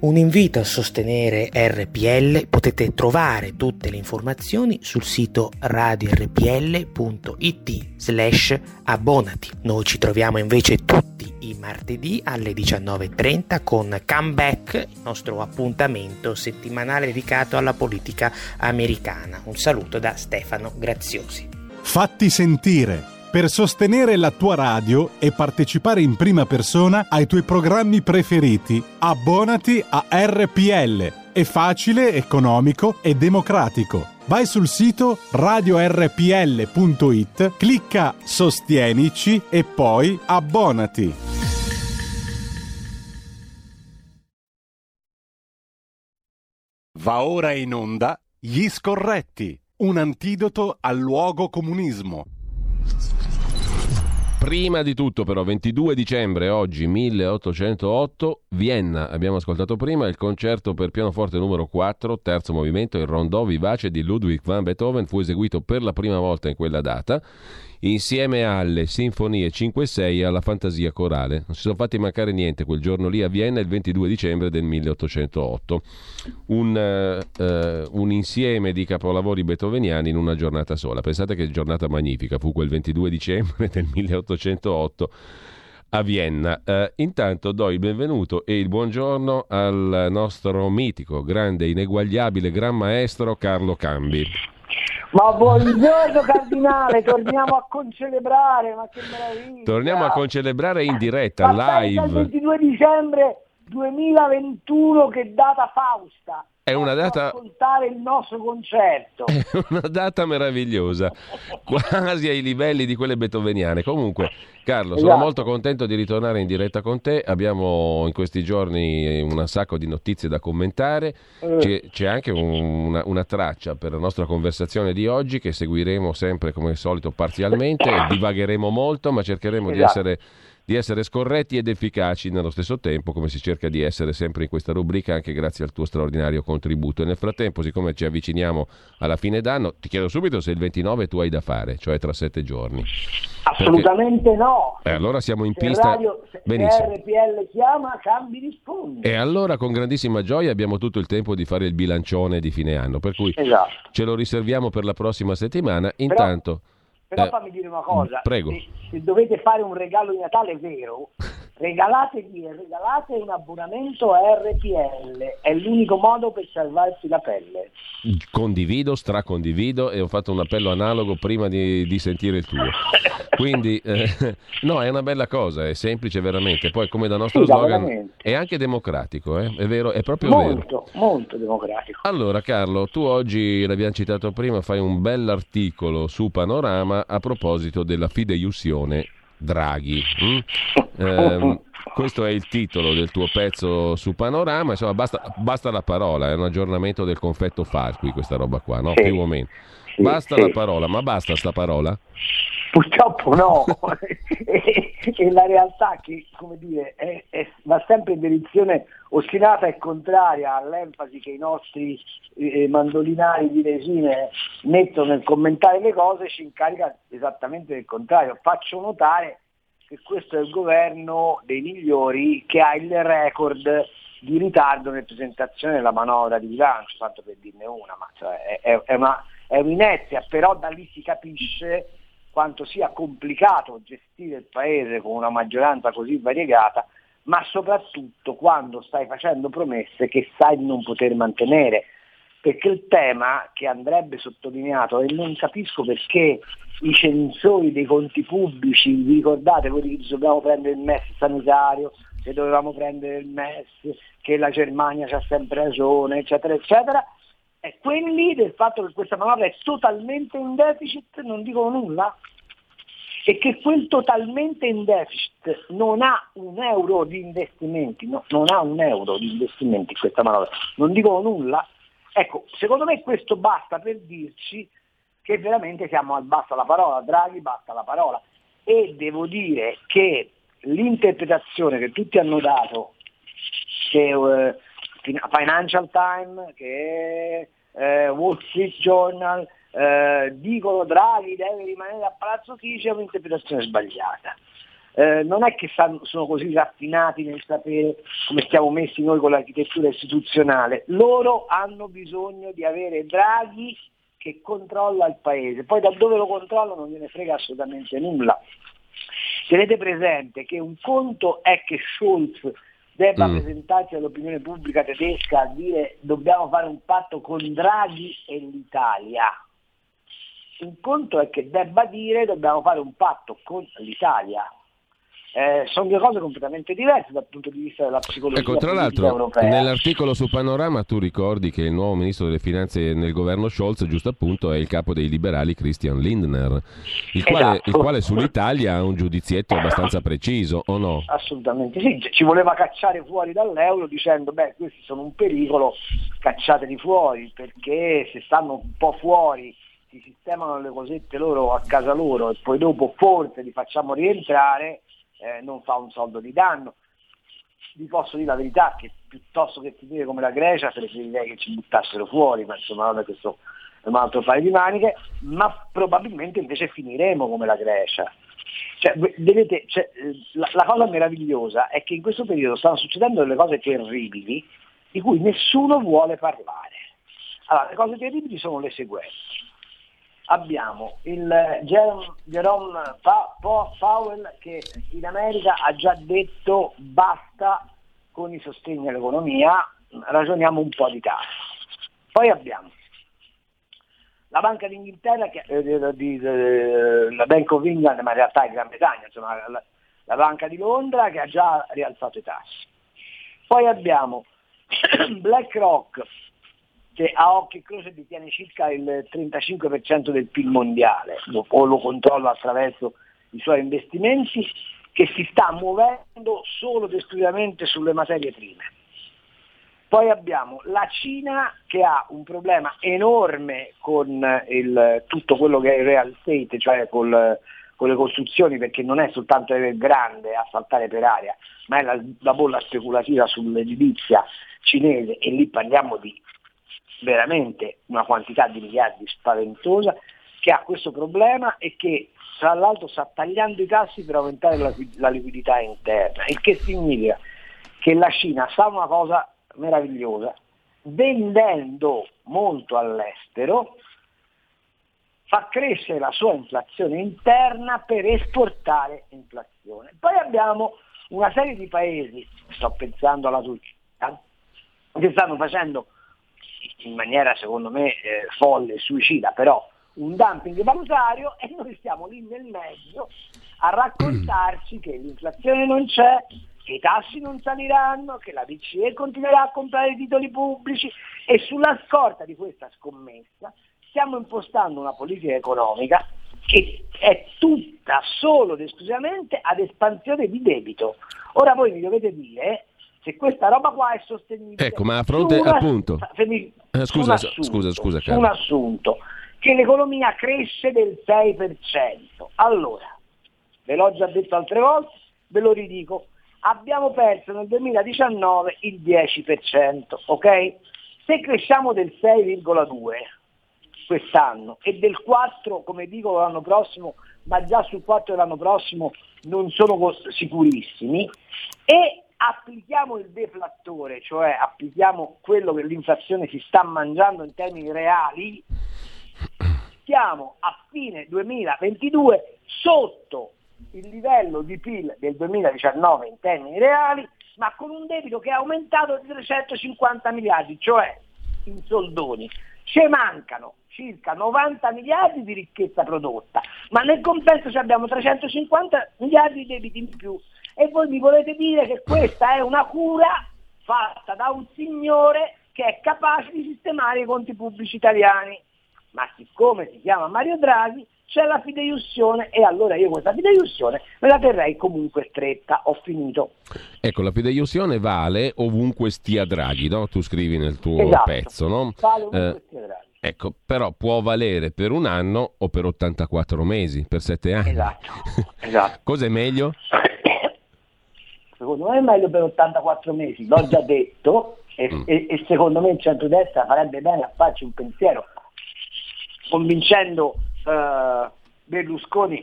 Un invito a sostenere RPL, potete trovare tutte le informazioni sul sito radiorpl.it slash abbonati. Noi ci troviamo invece tutti i martedì alle 19.30 con Comeback, il nostro appuntamento settimanale dedicato alla politica americana. Un saluto da Stefano Graziosi. Fatti sentire per sostenere la tua radio e partecipare in prima persona ai tuoi programmi preferiti. Abbonati a RPL. È facile, economico e democratico. Vai sul sito radiorpl.it, clicca Sostienici e poi abbonati. Va ora in onda Gli Scorretti, un antidoto al luogo comunismo. Prima di tutto però, 22 dicembre, oggi 1808, Vienna, abbiamo ascoltato prima, il concerto per pianoforte numero 4, terzo movimento, il rondò vivace di Ludwig van Beethoven, fu eseguito per la prima volta in quella data insieme alle sinfonie 5 e 6 e alla fantasia corale. Non si sono fatti mancare niente quel giorno lì a Vienna il 22 dicembre del 1808. Un, uh, un insieme di capolavori beethoveniani in una giornata sola. Pensate che giornata magnifica fu quel 22 dicembre del 1808 a Vienna. Uh, intanto do il benvenuto e il buongiorno al nostro mitico, grande, ineguagliabile, gran maestro Carlo Cambi. Ma buongiorno cardinale, torniamo a concelebrare, ma che meraviglia! Torniamo a concelebrare in diretta, ma live. Il 22 dicembre 2021 che data Fausta. È una data... ascoltare il nostro concerto. È una data meravigliosa, quasi ai livelli di quelle beethoveniane. Comunque, Carlo, sono esatto. molto contento di ritornare in diretta con te. Abbiamo in questi giorni un sacco di notizie da commentare. Eh. C'è, c'è, anche un, una, una, traccia per la nostra conversazione di oggi che seguiremo sempre come al solito parzialmente. Divagheremo molto, ma cercheremo esatto. di essere di essere scorretti ed efficaci nello stesso tempo, come si cerca di essere sempre in questa rubrica, anche grazie al tuo straordinario contributo. E nel frattempo, siccome ci avviciniamo alla fine d'anno, ti chiedo subito se il 29 tu hai da fare, cioè tra sette giorni. Assolutamente Perché... no. E allora siamo in se pista. Radio, se Benissimo. RPL chiama, cambi rispondi. E allora con grandissima gioia abbiamo tutto il tempo di fare il bilancione di fine anno, per cui esatto. ce lo riserviamo per la prossima settimana. Intanto... Però però eh, fammi dire una cosa, prego. Se, se, dovete fare un regalo di Natale vero, regalatevi regalate un abbonamento a RPL, è l'unico modo per salvarsi la pelle. Condivido, stracondivido e ho fatto un appello analogo prima di, di sentire il tuo. Quindi, eh, no, è una bella cosa, è semplice veramente. Poi, come da nostro sì, slogan, veramente. è anche democratico, eh? è vero, è proprio molto, vero. Molto democratico. Allora, Carlo, tu oggi, l'abbiamo citato prima, fai un bell'articolo su Panorama a proposito della fideiussione Draghi. Mm? Eh, questo è il titolo del tuo pezzo su Panorama, insomma basta, basta, la parola, è un aggiornamento del confetto Falqui questa roba qua, no? Sì. più o meno. Basta sì. la parola, ma basta sta parola? Purtroppo no, e, la realtà che come dire, è, è, va sempre in direzione ostinata e contraria all'enfasi che i nostri eh, mandolinari di resine mettono nel commentare le cose ci incarica esattamente del contrario. Faccio notare che questo è il governo dei migliori che ha il record di ritardo nella presentazione della manovra di bilancio, tanto per dirne una, ma cioè, è, è, una, è un'inezia, però da lì si capisce quanto sia complicato gestire il paese con una maggioranza così variegata, ma soprattutto quando stai facendo promesse che sai di non poter mantenere. Perché il tema che andrebbe sottolineato, e non capisco perché i censori dei conti pubblici, vi ricordate quelli che dobbiamo prendere il MES sanitario, che dovevamo prendere il MES, che la Germania ha sempre ragione, eccetera, eccetera, e quelli del fatto che questa manovra è totalmente in deficit non dicono nulla? E che quel totalmente in deficit non ha un euro di investimenti, no, non ha un euro di investimenti questa manovra, non dicono nulla? Ecco, secondo me questo basta per dirci che veramente siamo al basta la parola, Draghi basta la parola. E devo dire che l'interpretazione che tutti hanno dato, che eh, Financial Times, che eh, Wall Street Journal, eh, dicono Draghi deve rimanere a Palazzo Chigi è un'interpretazione sbagliata. eh, non è che sanno, sono così raffinati nel sapere come stiamo messi noi con l'architettura istituzionale, loro hanno bisogno di avere Draghi che controlla il paese, poi da dove lo controlla non gliene frega assolutamente nulla. Tenete presente che un conto è che Schulz debba mm. presentarsi all'opinione pubblica tedesca a dire dobbiamo fare un patto con Draghi e l'Italia. Un conto è che debba dire dobbiamo fare un patto con l'Italia. Eh, sono due cose completamente diverse dal punto di vista della psicologia ecco, tra l'altro, europea. Nell'articolo su Panorama tu ricordi che il nuovo ministro delle finanze nel governo Scholz, giusto appunto, è il capo dei liberali Christian Lindner, il quale, esatto. il quale sull'Italia ha un giudizietto abbastanza preciso, o no? Assolutamente sì, ci voleva cacciare fuori dall'euro dicendo beh questi sono un pericolo, cacciateli fuori perché se stanno un po' fuori si sistemano le cosette loro a casa loro e poi dopo forse li facciamo rientrare eh, non fa un soldo di danno. Vi posso dire la verità che piuttosto che finire come la Grecia preferirei che ci buttassero fuori, ma insomma non è questo è un altro paio di maniche, ma probabilmente invece finiremo come la Grecia. Cioè, vedete, cioè, la, la, cosa meravigliosa è che in questo periodo stanno succedendo delle cose terribili di cui nessuno vuole parlare. Allora, le cose terribili sono le seguenti abbiamo il Jerome Powell che in America ha già detto basta con i sostegni all'economia, ragioniamo un po' di tasse. Poi abbiamo la Banca d'Inghilterra, che, eh, di, eh, la Bank of England, ma in realtà è Gran Bretagna, insomma, la, la Banca di Londra che ha già rialzato i tassi. Poi abbiamo BlackRock che a e croce detiene circa il 35% del PIL mondiale o lo controlla attraverso i suoi investimenti, che si sta muovendo solo ed esclusivamente sulle materie prime. Poi abbiamo la Cina che ha un problema enorme con il, tutto quello che è il real estate, cioè col, con le costruzioni, perché non è soltanto il grande a saltare per aria, ma è la, la bolla speculativa sull'edilizia cinese e lì parliamo di veramente una quantità di miliardi spaventosa, che ha questo problema e che tra l'altro sta tagliando i tassi per aumentare la, la liquidità interna, il che significa che la Cina fa una cosa meravigliosa, vendendo molto all'estero, fa crescere la sua inflazione interna per esportare inflazione. Poi abbiamo una serie di paesi, sto pensando alla Turchia, che stanno facendo in maniera secondo me eh, folle, suicida, però un dumping valutario e noi stiamo lì nel mezzo a raccontarci che l'inflazione non c'è, che i tassi non saliranno, che la BCE continuerà a comprare titoli pubblici e sulla scorta di questa scommessa stiamo impostando una politica economica che è tutta solo ed esclusivamente ad espansione di debito. Ora voi mi dovete dire se questa roba qua è sostenibile. Ecco, ma a fronte una, appunto... Eh, scusa, assunto, scusa, scusa, Carlo. Un assunto, che l'economia cresce del 6%. Allora, ve l'ho già detto altre volte, ve lo ridico, abbiamo perso nel 2019 il 10%, ok? Se cresciamo del 6,2 quest'anno e del 4, come dico l'anno prossimo, ma già sul 4 dell'anno prossimo non sono sicurissimi, e applichiamo il deflattore, cioè applichiamo quello che l'inflazione si sta mangiando in termini reali, siamo a fine 2022 sotto il livello di PIL del 2019 in termini reali, ma con un debito che è aumentato di 350 miliardi, cioè in soldoni. Ci mancano circa 90 miliardi di ricchezza prodotta, ma nel compenso abbiamo 350 miliardi di debiti in più e voi mi volete dire che questa è una cura fatta da un signore che è capace di sistemare i conti pubblici italiani. Ma siccome si chiama Mario Draghi, c'è la fideiussione e allora io questa fideiussione me la terrei comunque stretta, ho finito. Ecco, la fideiussione vale ovunque stia Draghi, no? Tu scrivi nel tuo esatto, pezzo, no? Vale ovunque eh, stia Draghi. Ecco, però può valere per un anno o per 84 mesi, per 7 anni. Esatto, esatto. Cos'è meglio? secondo me è meglio per 84 mesi, l'ho già detto e, mm. e, e secondo me il centrodestra farebbe bene a farci un pensiero convincendo uh, Berlusconi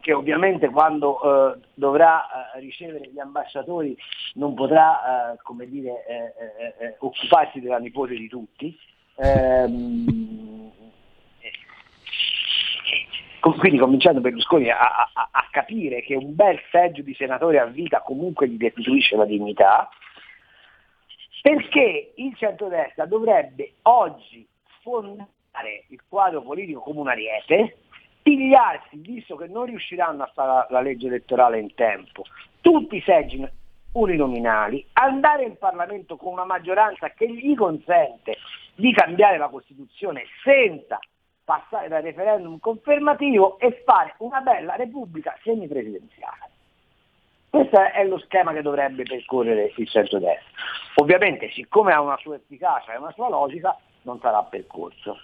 che ovviamente quando eh, dovrà eh, ricevere gli ambasciatori non potrà eh, come dire, eh, eh, occuparsi della nipote di tutti. Ehm, quindi cominciando Berlusconi a, a, a, capire che un bel seggio di senatore a vita comunque gli restituisce la dignità, perché il centrodestra dovrebbe oggi sfondare il quadro politico come un ariete, pigliarsi, visto che non riusciranno a fare la, la legge elettorale in tempo, tutti i seggi uninominali, andare in Parlamento con una maggioranza che gli consente di cambiare la Costituzione senza passare dal referendum confermativo e fare una bella repubblica semipresidenziale. Questo è lo schema che dovrebbe percorrere il centro-destra. Ovviamente, siccome ha una sua efficacia e una sua logica, non sarà percorso.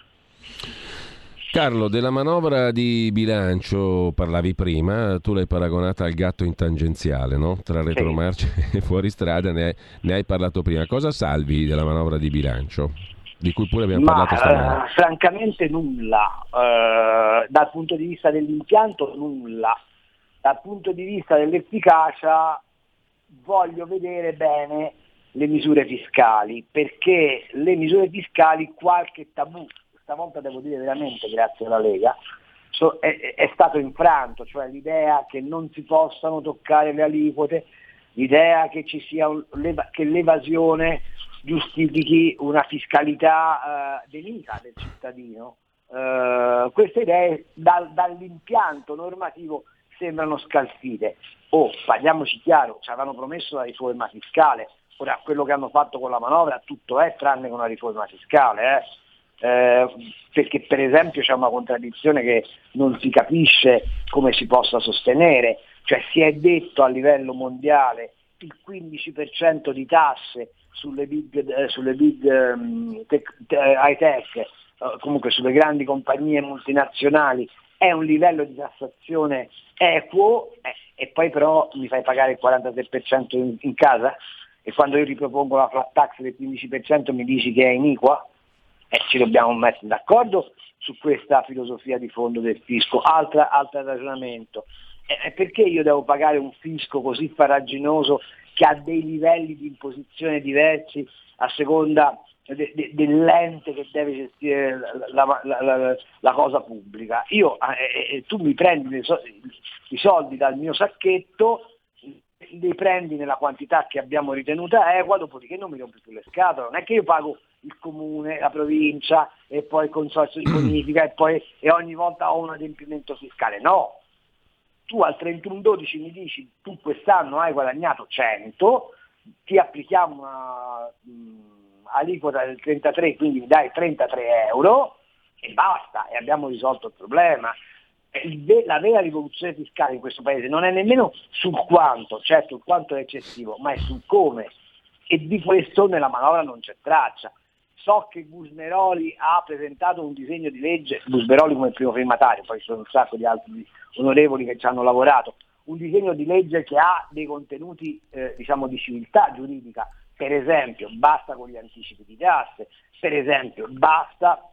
Carlo, della manovra di bilancio parlavi prima, tu l'hai paragonata al gatto in tangenziale, no? tra retromarcia sì. e fuoristrada, ne hai, ne hai parlato prima. Cosa salvi della manovra di bilancio? Di cui pure abbiamo Ma, parlato stamani? Eh, francamente nulla, eh, dal punto di vista dell'impianto nulla, dal punto di vista dell'efficacia voglio vedere bene le misure fiscali, perché le misure fiscali qualche tabù, stavolta devo dire veramente grazie alla Lega, so, è, è, stato infranto, cioè l'idea che non si possano toccare le aliquote, l'idea che ci sia un, che l'evasione giustifichi una fiscalità eh, nemica del cittadino. Eh, queste idee dal, dall'impianto normativo sembrano scalfite. Oh, parliamoci chiaro, ci avevano promesso la riforma fiscale, ora quello che hanno fatto con la manovra tutto è tranne che una riforma fiscale. Eh. Eh, perché per esempio c'è una contraddizione che non si capisce come si possa sostenere, cioè si è detto a livello mondiale il 15% di tasse sulle big, eh, sulle big um, tech, eh, high tech, eh, comunque sulle grandi compagnie multinazionali, è un livello di tassazione equo e poi però mi fai pagare il 43% in, in, casa e quando io ripropongo la flat tax del 15% mi dici che è iniqua? Eh, ci dobbiamo mettere d'accordo su questa filosofia di fondo del fisco. Altra, altro ragionamento. Eh, perché io devo pagare un fisco così faraginoso che ha dei livelli di imposizione diversi a seconda de, de, dell'ente che deve gestire la, la, la, la cosa pubblica. Io, eh, eh, tu mi prendi i soldi dal mio sacchetto, li prendi nella quantità che abbiamo ritenuta equa, dopodiché non mi rompi più le scatole. Non è che io pago il comune, la provincia e poi il consorzio di bonifica e poi e ogni volta ho un adempimento fiscale. No, tu al 31-12 mi dici tu quest'anno hai guadagnato 100, ti applichiamo una mh, aliquota del 33, quindi mi dai 33 euro e basta, e abbiamo risolto il problema. La vera rivoluzione fiscale in questo paese non è nemmeno sul quanto, certo il quanto è eccessivo, ma è sul come. E di questo nella manovra non c'è traccia. So che Busmeroli ha presentato un disegno di legge, Busmeroli come primo firmatario, poi ci sono un sacco di altri onorevoli che ci hanno lavorato, un disegno di legge che ha dei contenuti eh, diciamo, di civiltà giuridica, per esempio basta con gli anticipi di tasse, per esempio basta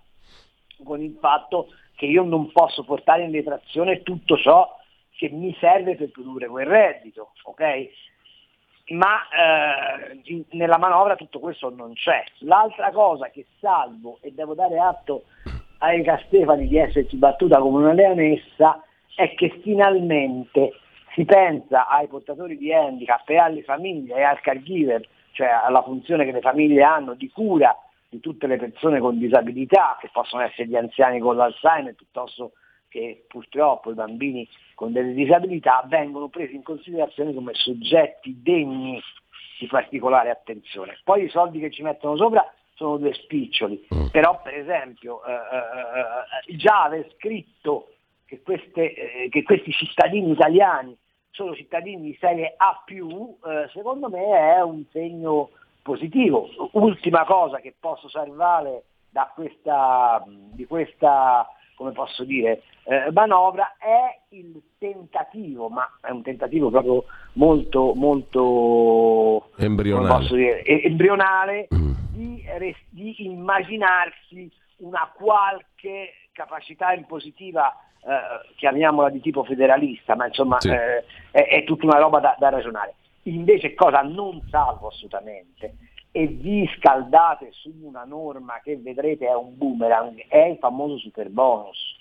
con il fatto che io non posso portare in detrazione tutto ciò che mi serve per produrre quel reddito, ok? Ma eh, nella manovra tutto questo non c'è. L'altra cosa che salvo, e devo dare atto a Erika Stefani di esserci battuta come una leonessa, è che finalmente si pensa ai portatori di handicap e alle famiglie e al caregiver, cioè alla funzione che le famiglie hanno di cura di tutte le persone con disabilità, che possono essere gli anziani con l'Alzheimer piuttosto che purtroppo i bambini con delle disabilità vengono presi in considerazione come soggetti degni di particolare attenzione. Poi i soldi che ci mettono sopra sono due spiccioli, mm. però per esempio eh, eh, eh, già aver scritto che, queste, eh, che, questi cittadini italiani sono cittadini di serie A, eh, secondo me è un segno positivo. Ultima cosa che posso salvare da questa, di questa come posso dire, eh, manovra è il tentativo, ma è un tentativo proprio molto, molto embrionale, dire, embrionale mm. di, di immaginarsi una qualche capacità impositiva eh, chiamiamola di tipo federalista, ma insomma sì. eh, è, è, tutta una roba da, da ragionare. Invece cosa non salvo assolutamente e vi scaldate su una norma che vedrete è un boomerang, è il famoso super bonus.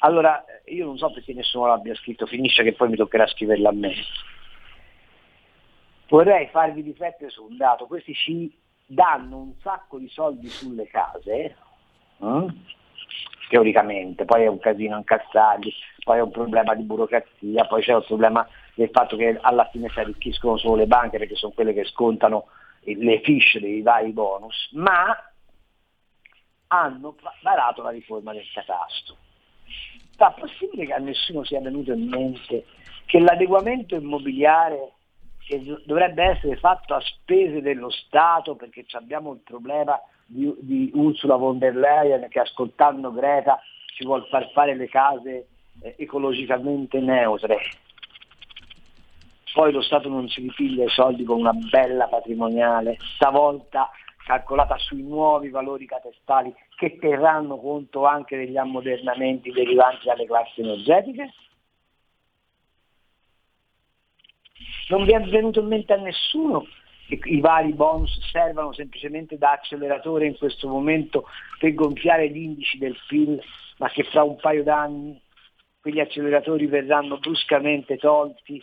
Allora, io non so perché nessuno l'abbia scritto, finisce che poi mi toccherà scriverla a me. Vorrei farvi riflettere su un dato, questi ci danno un sacco di soldi sulle case, eh? teoricamente, poi è un casino incassarli, poi è un problema di burocrazia, poi c'è il problema del fatto che alla fine si arricchiscono solo le banche perché sono quelle che scontano le fiche dei vari bonus, ma hanno varato la riforma del catasto. Ma possibile che a nessuno sia venuto in mente che l'adeguamento immobiliare che dovrebbe essere fatto a spese dello Stato perché abbiamo il problema di, di Ursula von der Leyen che ascoltando Greta ci vuole far fare le case eh, ecologicamente neutre. Poi lo Stato non si ripiglia i soldi con una bella patrimoniale, stavolta calcolata sui nuovi valori catestali che terranno conto anche degli ammodernamenti derivanti dalle classi energetiche? Non vi è venuto in mente a nessuno che i vari bonus servano semplicemente da acceleratore in questo momento per gonfiare gli indici del PIL, ma che fra un paio d'anni quegli acceleratori verranno bruscamente tolti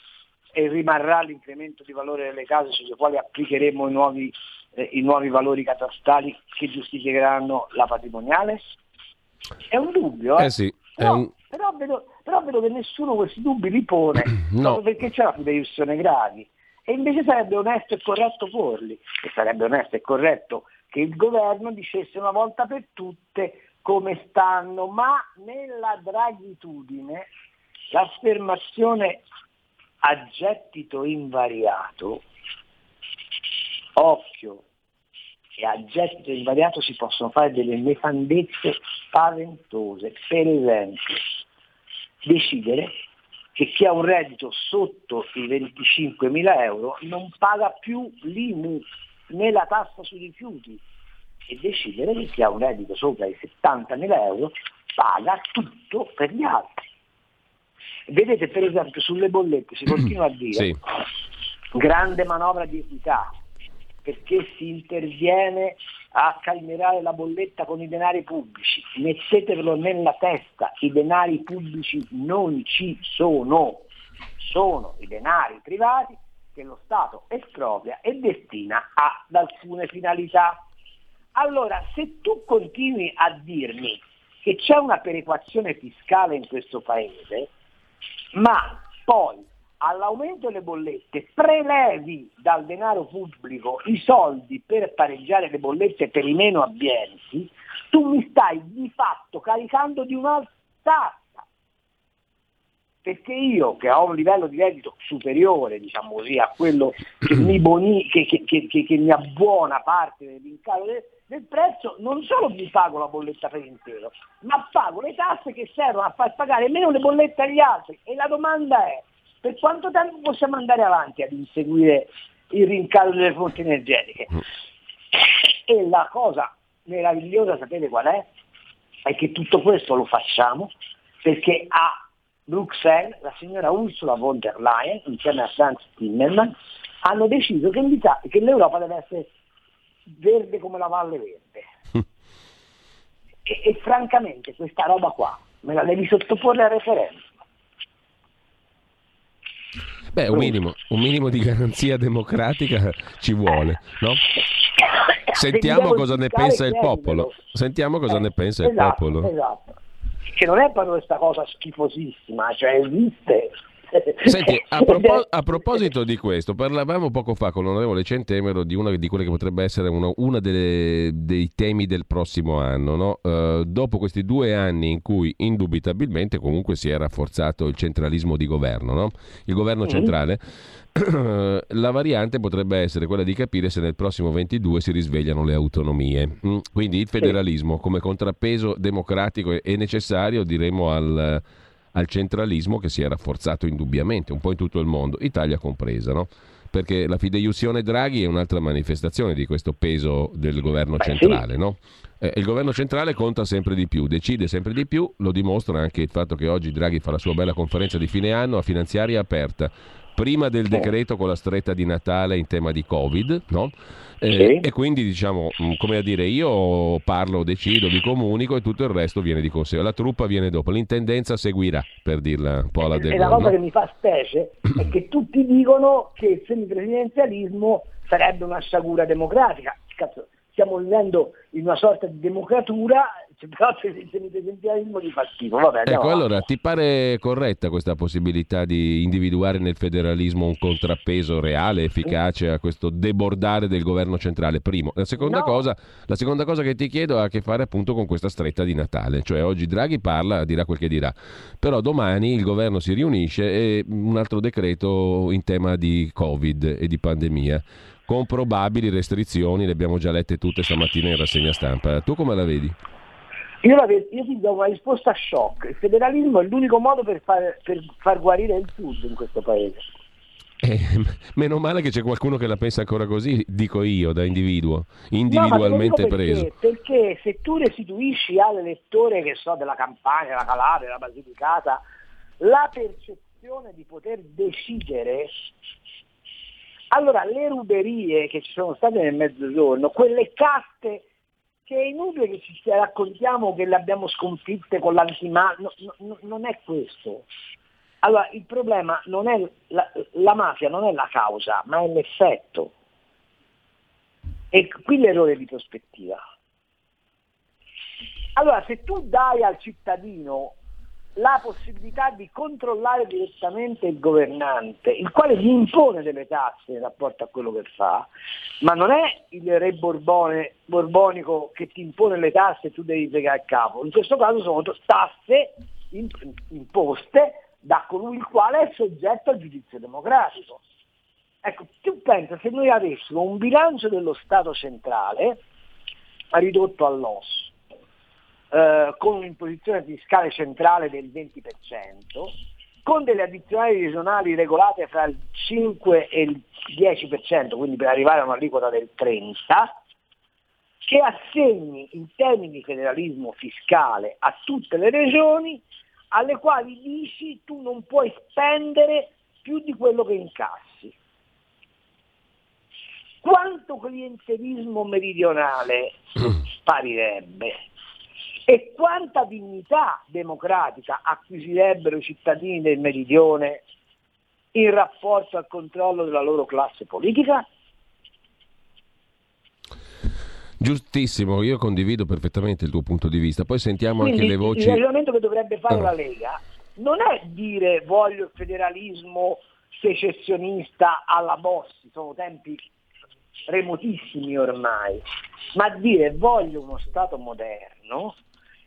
e rimarrà l'incremento di valore delle case sulle quali applicheremo i nuovi, eh, i nuovi valori catastali che giustificheranno la patrimoniale? È un dubbio, eh? eh sì, però, un... però, vedo, però, vedo, che nessuno questi dubbi li pone, no. perché c'è la fideiussione gravi. E invece sarebbe onesto e corretto porli, e sarebbe onesto e corretto che il governo dicesse una volta per tutte come stanno, ma nella draghitudine l'affermazione a gettito invariato, occhio, e a gettito invariato si possono fare delle nefandezze spaventose. Per esempio, decidere che chi ha un reddito sotto i 25.000 euro non paga più l'IMU né la tassa sui rifiuti e decidere che chi ha un reddito sopra i 70.000 euro paga tutto per gli altri. Vedete per esempio sulle bollette si continua a dire sì. grande manovra di equità perché si interviene a calmierare la bolletta con i denari pubblici. Mettetevelo nella testa, i denari pubblici non ci sono, sono i denari privati che lo Stato espropria e destina ad alcune finalità. Allora, se tu continui a dirmi che c'è una perequazione fiscale in questo Paese, ma poi all'aumento delle bollette prelevi dal denaro pubblico i soldi per pareggiare le bollette per i meno abbienti, tu mi stai di fatto caricando di un'altra tassa. Perché io che ho un livello di reddito superiore, diciamo così, a quello che mi, boni, che, che, che, che mi abbuona parte dell'incarico del, del prezzo, non solo mi pago la bolletta per intero, ma pago le tasse che servono a far pagare meno le bollette agli altri. E la domanda è, per quanto tempo possiamo andare avanti ad inseguire il rincaro delle fonti energetiche? Mm. E la cosa meravigliosa, sapete qual è? È che tutto questo lo facciamo perché a Bruxelles la signora Ursula von der Leyen insieme a Franz Timmermans hanno deciso che, che l'Europa deve essere verde come la Valle Verde. e, e francamente questa roba qua me la devi sottoporre a referendum. Beh, un minimo, un minimo di garanzia democratica ci vuole, no? Sentiamo cosa ne pensa il popolo. Sentiamo cosa ne pensa il esatto, popolo. Esatto. Che non è proprio questa cosa schifosissima, cioè esiste, Senti, a, propos- a, proposito di questo, parlavamo poco fa con l'onorevole Centemero di una di quelle che potrebbe essere uno dei temi del prossimo anno. No? Uh, dopo questi due anni in cui indubitabilmente comunque si è rafforzato il centralismo di governo, no? il governo mm. centrale, la variante potrebbe essere quella di capire se nel prossimo 22 si risvegliano le autonomie. Mm, quindi il federalismo come contrappeso democratico è necessario, diremo al al centralismo che si è rafforzato indubbiamente un po' in tutto il mondo, Italia compresa. No? perché la fideiussione Draghi è un'altra manifestazione di questo peso del governo centrale, sì. no? Eh, il governo centrale conta sempre di più, decide sempre di più, lo dimostra anche il fatto che oggi Draghi fa la sua bella conferenza di fine anno a finanziaria aperta, prima del decreto con la stretta di Natale in tema di Covid, no? Eh, sì. E quindi diciamo, mm, come a dire, io parlo, decido, vi comunico e tutto il resto viene di conseguenza. La truppa viene dopo, l'intendenza seguirà, per dirla un po' alla De E la cosa che mi fa specie è che tutti dicono che il semipresidenzialismo sarebbe una sciagura democratica. Cazzo, stiamo vivendo in una sorta di democratura, però il semipresidenzialismo di fa schifo. Vabbè, ecco, allora, ti pare corretta questa possibilità di individuare nel federalismo un contrappeso reale, efficace a questo debordare del governo centrale? Primo. La seconda, no. cosa, la seconda cosa che ti chiedo ha a che fare appunto con questa stretta di Natale, cioè oggi Draghi parla, dirà quel che dirà, però domani il governo si riunisce e un altro decreto in tema di Covid e di pandemia con probabili restrizioni, le abbiamo già lette tutte stamattina in rassegna stampa. Tu come la vedi? Io, la io ti do una risposta shock. Il federalismo è l'unico modo per far, per far guarire il Sud in questo paese. Eh, meno male che c'è qualcuno che la pensa ancora così, dico io, da individuo, individualmente no, perché, preso. Perché se tu restituisci all'elettore, che so, della Campania, della Calabria, della Basilicata, la percezione di poter decidere allora, le ruberie che ci sono state nel mezzogiorno, quelle caste che è inutile che ci raccontiamo che le abbiamo sconfitte con l'antimafia, no, no, non è questo. Allora, il problema non è la, la mafia non è la causa, ma è l'effetto. E qui l'errore di prospettiva. Allora, se tu dai al cittadino la possibilità di controllare direttamente il governante, il quale gli impone delle tasse in rapporto a quello che fa, ma non è il re Borbone, borbonico che ti impone le tasse e tu devi pregare il capo, in questo caso sono tasse imposte da colui il quale è soggetto al giudizio democratico. Ecco, tu pensa se noi avessimo un bilancio dello Stato centrale ridotto all'osso, eh, con un'imposizione fiscale centrale del 20%, con delle addizionali regionali regolate fra il 5 e il 10%, quindi per arrivare a un'aliquota del 30%, che assegni in termini di federalismo fiscale a tutte le regioni alle quali dici tu non puoi spendere più di quello che incassi. Quanto clientelismo meridionale sparirebbe? E quanta dignità democratica acquisirebbero i cittadini del meridione in rapporto al controllo della loro classe politica? Giustissimo, io condivido perfettamente il tuo punto di vista. Poi sentiamo Quindi anche le voci. Il ragionamento che dovrebbe fare ah. la Lega non è dire voglio il federalismo secessionista alla Bossi, sono tempi remotissimi ormai, ma dire voglio uno Stato moderno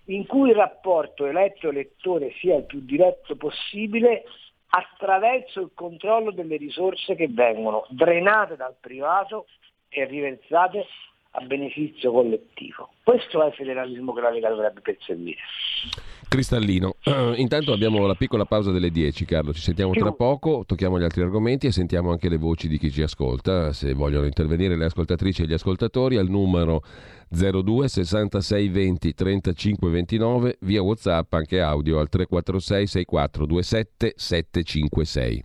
in cui il rapporto eletto-elettore sia il più diretto possibile attraverso il controllo delle risorse che vengono drenate dal privato e riversate a beneficio collettivo. Questo è il federalismo che la Lega dovrebbe perseguire. Cristallino, uh, intanto abbiamo la piccola pausa delle 10 Carlo, ci sentiamo tra poco, tocchiamo gli altri argomenti e sentiamo anche le voci di chi ci ascolta, se vogliono intervenire le ascoltatrici e gli ascoltatori al numero 02 66 20 35 29 via Whatsapp anche audio al 346 64 27 756.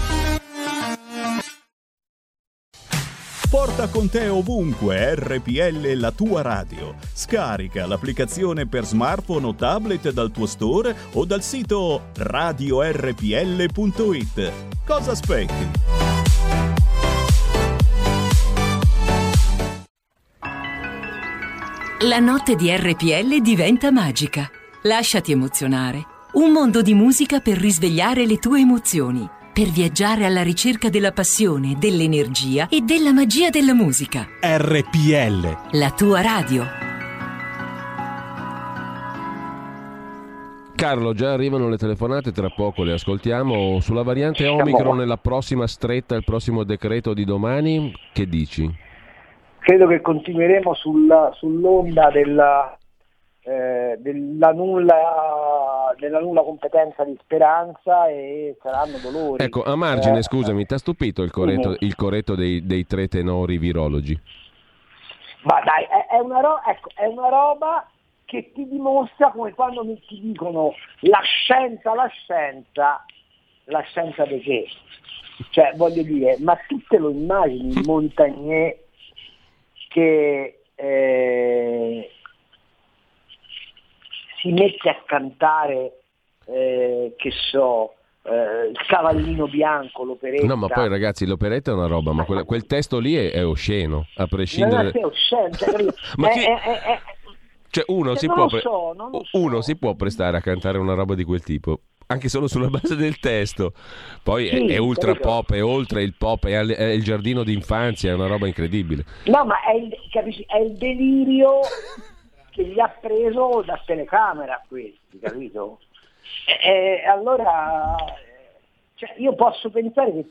Porta con te ovunque RPL la tua radio. Scarica l'applicazione per smartphone o tablet dal tuo store o dal sito radiorpl.it. Cosa aspetti? La notte di RPL diventa magica. Lasciati emozionare. Un mondo di musica per risvegliare le tue emozioni per viaggiare alla ricerca della passione, dell'energia e della magia della musica. RPL. La tua radio. Carlo, già arrivano le telefonate, tra poco le ascoltiamo. Sulla variante Omicron nella prossima stretta, il prossimo decreto di domani, che dici? Credo che continueremo sulla, sull'onda della, eh, della, nulla, della, nulla, competenza di speranza e saranno dolori. Ecco, a margine, eh, scusami, ti ha stupito il corretto, il corretto dei, dei, tre tenori virologi? Ma dai, è, è, una ro- ecco, è una roba che ti dimostra come quando mi ti dicono la scienza, la scienza, la scienza di che? Cioè, voglio dire, ma tu te lo immagini Montagnier che eh, si mette a cantare, eh, che so, eh, il cavallino bianco, l'operetta. No, ma poi ragazzi, l'operetta è una roba, ma quella, quel testo lì è, è, osceno, a prescindere... Non è osceno, cioè, ma chi... è, è, cioè uno, si può, pre... so, uno si può prestare a cantare una roba di quel tipo anche solo sulla base del testo. Poi sì, è, è, ultra credo. pop, è oltre il pop, è, è, il giardino d'infanzia, è una roba incredibile. No, ma è il, capisci, è il delirio che gli ha preso da telecamera questi, capito? E, allora, cioè, io posso pensare che,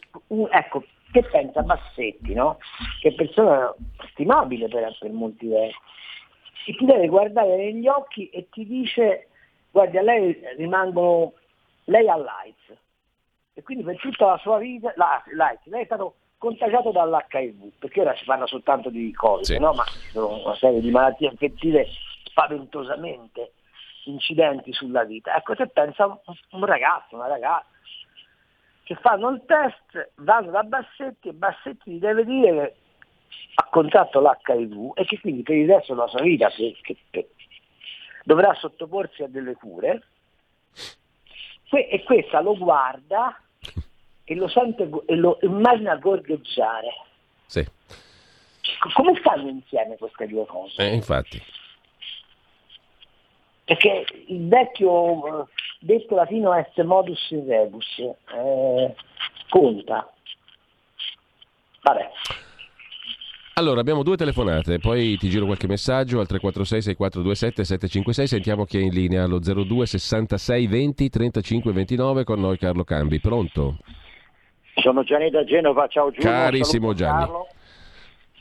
ecco, che pensa Bassetti, no? Che è persona stimabile per, per molti versi e ti deve guardare negli occhi e ti dice guardi a lei rimangono lei ha l'AIDS e quindi per tutta la sua vita l'AIDS, lei è stato contagiato dall'HIV perché ora si parla soltanto di Covid sì. no? ma ci sono una serie di malattie infettive spaventosamente incidenti sulla vita ecco se pensa un, un ragazzo una ragazza che fanno il test vanno da Bassetti e Bassetti gli deve dire che ha contratto l'HIV e che quindi per il resto della sua vita che, che, che dovrà sottoporsi a delle cure e questa lo guarda e lo sente e lo immagina gorgheggiare. Sì. Come stanno insieme queste due cose? Eh, infatti. Perché il vecchio eh, detto latino est modus in rebus eh, conta. Vabbè. Allora, abbiamo due telefonate, poi ti giro qualche messaggio al 346 6427 756, sentiamo chi è in linea allo 02 66 20 35 29 con noi Carlo Cambi. Pronto? Sono Gianni da Genova, ciao Giulio. Carissimo Gianni. Carlo.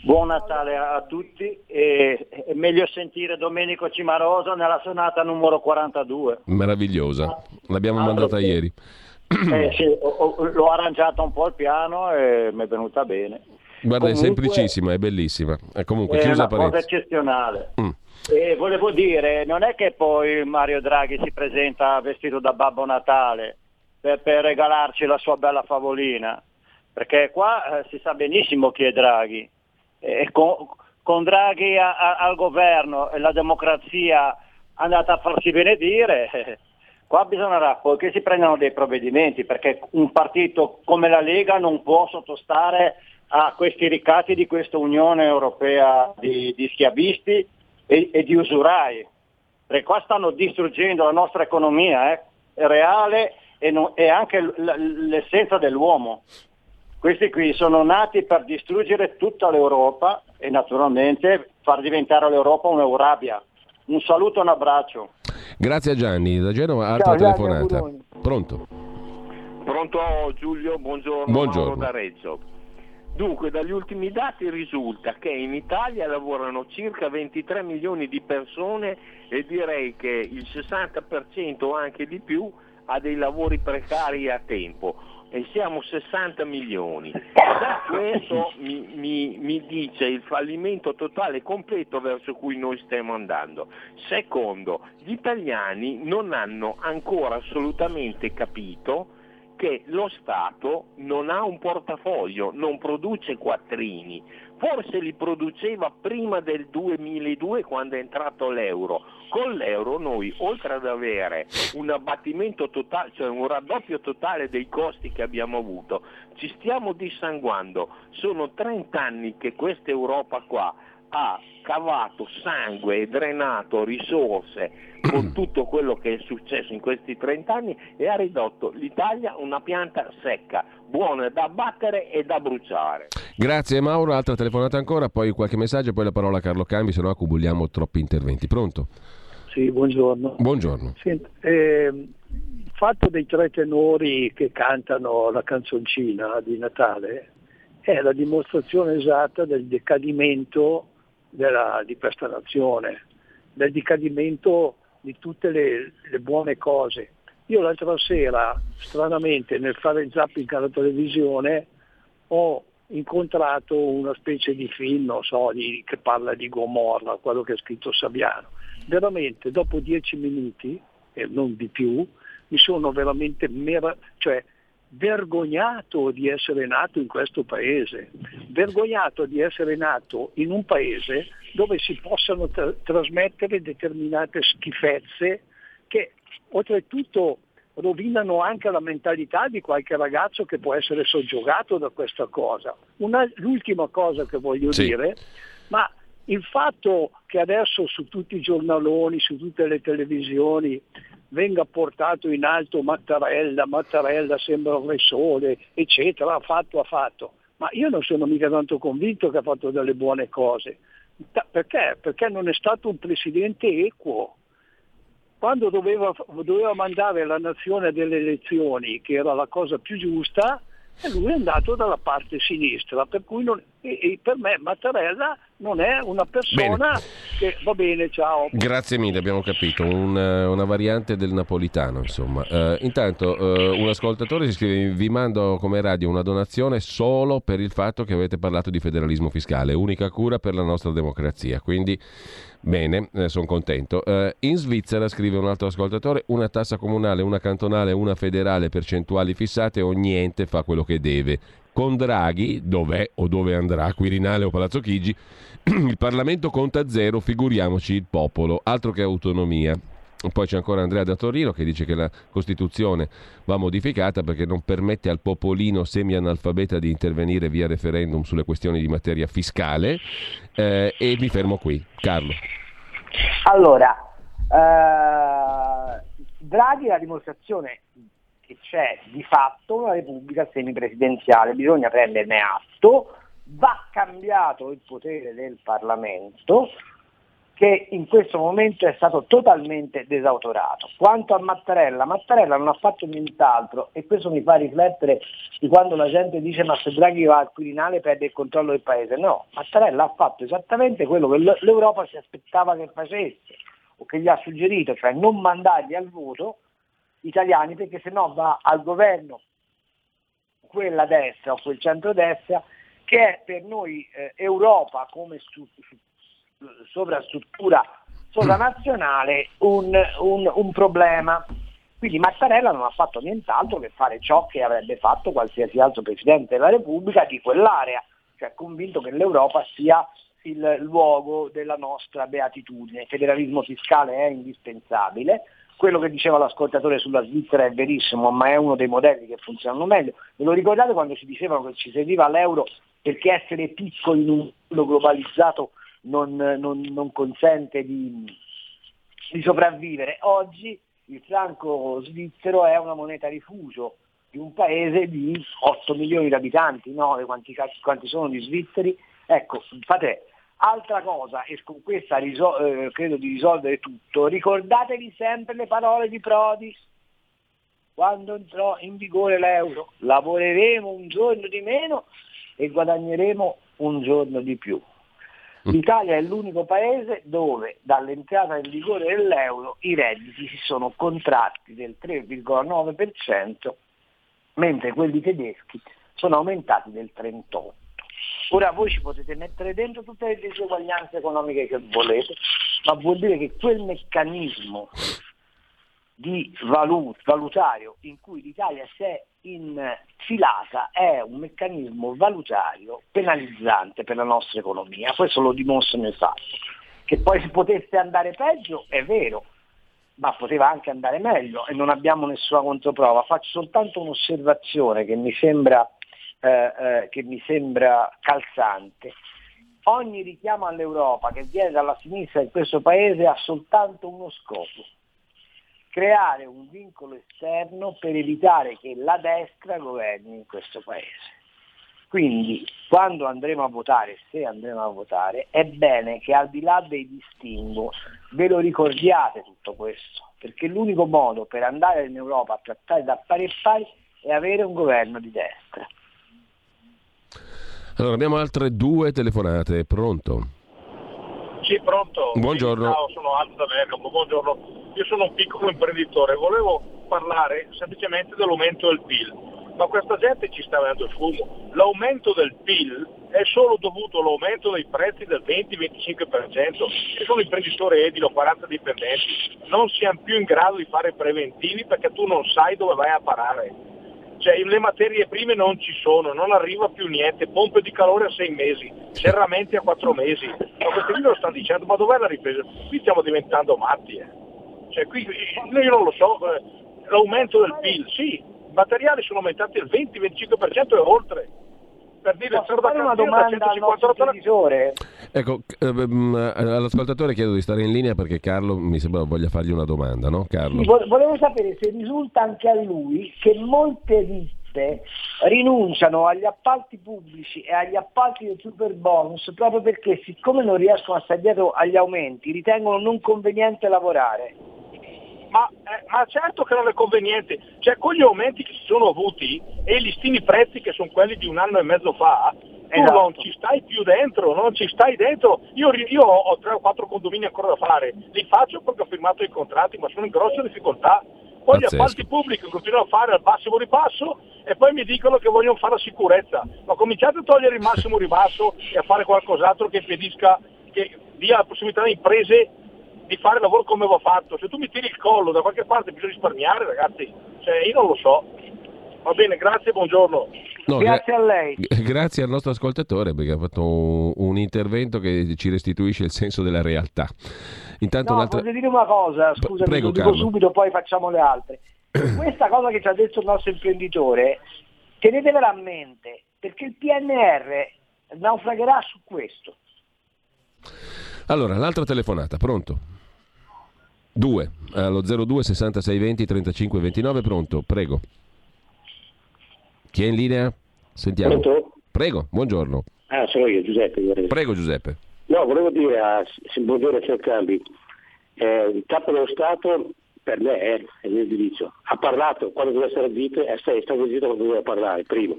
Buon Natale a tutti e è meglio sentire Domenico Cimarosa nella sonata numero 42. Meravigliosa, l'abbiamo Altro mandata che... ieri. Eh, sì, ho, ho, l'ho arrangiata un po' il piano e mi è venuta bene. Guarda, comunque, è semplicissima, è bellissima. È comunque è chiusa una cosa eccezionale. Mm. E volevo dire, non è che poi Mario Draghi si presenta vestito da Babbo Natale per, per regalarci la sua bella favolina, perché qua eh, si sa benissimo chi è Draghi. E con, con Draghi a, a, al governo e la democrazia andata a farsi benedire, eh, qua bisognerà che si prendano dei provvedimenti, perché un partito come la Lega non può sottostare a questi ricatti di questa Unione Europea di, di schiavisti e, e, di usurai, perché qua stanno distruggendo la nostra economia eh, reale e, non, e anche l- l'essenza dell'uomo. Questi qui sono nati per distruggere tutta l'Europa e naturalmente far diventare l'Europa un'Eurabia. Un saluto e un abbraccio. Grazie a Gianni, da Genova, altra Ciao, telefonata. Gianni, Pronto? Pronto Giulio, buongiorno, buongiorno. da Reggio. Dunque, dagli ultimi dati risulta che in Italia lavorano circa 23 milioni di persone e direi che il 60% o anche di più ha dei lavori precari a tempo e siamo 60 milioni. Da questo mi, mi, mi dice il fallimento totale e completo verso cui noi stiamo andando. Secondo, gli italiani non hanno ancora assolutamente capito che lo Stato non ha un portafoglio, non produce quattrini, forse li produceva prima del 2002 quando è entrato l'euro. Con l'euro noi, oltre ad avere un abbattimento totale, cioè un raddoppio totale dei costi che abbiamo avuto, ci stiamo dissanguando. Sono 30 anni che questa Europa qua ha cavato sangue e drenato risorse con tutto quello che è successo in questi 30 anni e ha ridotto l'Italia una pianta secca, buona da battere e da bruciare. Grazie Mauro, altra telefonata ancora, poi qualche messaggio e poi la parola a Carlo Cambi, se no accumuliamo troppi interventi. Pronto? Sì, buongiorno. Buongiorno. Senta, eh, il fatto dei tre tenori che cantano la canzoncina di Natale è la dimostrazione esatta del decadimento della, di questa nazione, del decadimento di tutte le, le buone cose. Io l'altra sera, stranamente, nel fare il zapping alla televisione, ho incontrato una specie di film, non so, di, che parla di Gomorra, quello che ha scritto Saviano. Veramente, dopo dieci minuti, e non di più, mi sono veramente mera- cioè, vergognato di essere nato in questo paese, vergognato di essere nato in un paese dove si possano tra- trasmettere determinate schifezze che oltretutto rovinano anche la mentalità di qualche ragazzo che può essere soggiogato da questa cosa. Una, l'ultima cosa che voglio sì. dire, ma il fatto che adesso su tutti i giornaloni, su tutte le televisioni venga portato in alto Mattarella, Mattarella sembra un re sole, eccetera, ha fatto, ha fatto. Ma io non sono mica tanto convinto che ha fatto delle buone cose. Perché? Perché non è stato un presidente equo. Quando doveva, doveva mandare la nazione delle elezioni, che era la cosa più giusta, lui è andato dalla parte sinistra, per cui non, e, e per me Mattarella non è una persona bene. che va bene, ciao. Grazie mille, abbiamo capito, una, una variante del napolitano, insomma. Uh, intanto uh, un ascoltatore si scrive, vi mando come radio una donazione solo per il fatto che avete parlato di federalismo fiscale, unica cura per la nostra democrazia, quindi Bene, eh, sono contento. Eh, in Svizzera, scrive un altro ascoltatore, una tassa comunale, una cantonale, una federale, percentuali fissate o niente fa quello che deve. Con Draghi, dov'è o dove andrà, Quirinale o Palazzo Chigi, il Parlamento conta zero, figuriamoci il popolo, altro che autonomia. Poi c'è ancora Andrea da Torino che dice che la Costituzione va modificata perché non permette al popolino semi-analfabeta di intervenire via referendum sulle questioni di materia fiscale. Eh, e mi fermo qui. Carlo. Allora, eh, Draghi è la dimostrazione che c'è di fatto una repubblica semipresidenziale, bisogna prenderne atto, va cambiato il potere del Parlamento che in questo momento è stato totalmente desautorato. Quanto a Mattarella, Mattarella non ha fatto nient'altro e questo mi fa riflettere di quando la gente dice ma se Draghi va al Quirinale perde il controllo del paese. No, Mattarella ha fatto esattamente quello che l'Europa si aspettava che facesse o che gli ha suggerito, cioè non mandarli al voto italiani perché se no va al governo quella destra o quel centrodestra che è per noi eh, Europa come su, su sovrastruttura sovranazionale un, un, un problema. Quindi Mattarella non ha fatto nient'altro che fare ciò che avrebbe fatto qualsiasi altro Presidente della Repubblica di quell'area, cioè convinto che l'Europa sia il luogo della nostra beatitudine. Il federalismo fiscale è indispensabile, quello che diceva l'ascoltatore sulla Svizzera è verissimo, ma è uno dei modelli che funzionano meglio. Ve lo ricordate quando ci dicevano che ci serviva l'euro perché essere piccoli in un mondo globalizzato non, non, non consente di, di sopravvivere. Oggi il franco svizzero è una moneta rifugio di un paese di 8 milioni di abitanti, 9 quanti, quanti sono gli svizzeri. Ecco, fate altra cosa, e con questa risol- eh, credo di risolvere tutto, ricordatevi sempre le parole di Prodi. Quando entrò in vigore l'euro, lavoreremo un giorno di meno e guadagneremo un giorno di più. Mm. L'Italia è l'unico paese dove dall'entrata in vigore dell'euro i redditi si sono contratti del 3,9%, mentre quelli tedeschi sono aumentati del 38%. Ora voi ci potete mettere dentro tutte le diseguaglianze economiche che volete, ma vuol dire che quel meccanismo di valut- valutario in cui l'Italia si è infilata è un meccanismo valutario penalizzante per la nostra economia, questo lo dimostrano i fatti. Che poi si potesse andare peggio è vero, ma poteva anche andare meglio e non abbiamo nessuna controprova. Faccio soltanto un'osservazione che mi sembra, eh, eh, che mi sembra calzante. Ogni richiamo all'Europa che viene dalla sinistra in questo paese ha soltanto uno scopo, creare un vincolo esterno per evitare che la destra governi in questo paese. Quindi quando andremo a votare, se andremo a votare, è bene che al di là dei distinguo ve lo ricordiate tutto questo, perché l'unico modo per andare in Europa a trattare da pari e pari è avere un governo di destra. Allora abbiamo altre due telefonate, pronto? Sì, pronto. Buongiorno. Ciao, sono Aldo da Bergamo, buongiorno. Io sono un piccolo imprenditore, volevo parlare semplicemente dell'aumento del PIL ma questa gente ci sta avendo il fumo. L'aumento del PIL è solo dovuto all'aumento dei prezzi del 20-25%. Io sono imprenditore edile, ho 40 dipendenti, non siamo più in grado di fare preventivi perché tu non sai dove vai a parare. Cioè, le materie prime non ci sono, non arriva più niente, pompe di calore a sei mesi, serramenti a quattro mesi. Ma questi qui lo stanno dicendo, ma dov'è la ripresa? Qui stiamo diventando matti. Eh. Cioè, qui, io non lo so, eh, l'aumento del PIL, sì, materiali sono aumentati il 20-25% e oltre. Per dire, Posso fare una domanda al nostro televisore? Ecco, ehm, all'ascoltatore chiedo di stare in linea perché Carlo mi sembra voglia fargli una domanda, no Carlo? Sì, volevo sapere se risulta anche a lui che molte ditte rinunciano agli appalti pubblici e agli appalti del super bonus proprio perché siccome non riescono a stare dietro agli aumenti ritengono non conveniente lavorare ma, eh, ma, certo che non è conveniente, cioè con gli aumenti che si sono avuti e i listini prezzi che sono quelli di un anno e mezzo fa, tu esatto. non ci stai più dentro, non ci stai dentro. Io, io ho tre o quattro condomini ancora da fare, li faccio perché ho firmato i contratti, ma sono in grosse difficoltà. Poi Pazzesco. gli appalti pubblici continuano a fare al massimo ribasso e poi mi dicono che vogliono fare la sicurezza. Ma cominciate a togliere il massimo ribasso e a fare qualcos'altro che impedisca, che dia la possibilità alle imprese di fare il lavoro come va fatto. Se tu mi tiri il collo da qualche parte bisogna risparmiare, ragazzi. Cioè, io non lo so. Va bene, grazie, buongiorno. No, grazie gra- a lei. Grazie al nostro ascoltatore perché ha fatto un, un, intervento che ci restituisce il senso della realtà. Intanto no, un'altra... voglio dire una cosa, scusa, Prego, lo dico Carlo. subito, poi facciamo le altre. Questa cosa che ci ha detto il nostro imprenditore, tenetevela a mente, perché il PNR naufragherà su questo. Allora, l'altra telefonata, pronto? 2 allo 02 66 20 35 29 pronto prego. Chi è in linea? sentiamo. Pronto? prego buongiorno. Ah sono io Giuseppe prego Giuseppe. No volevo dire a buongiorno a Cercambi eh, il capo dello Stato per me è, è il mio giudizio ha parlato quando doveva essere e è stato zitto quando doveva parlare primo.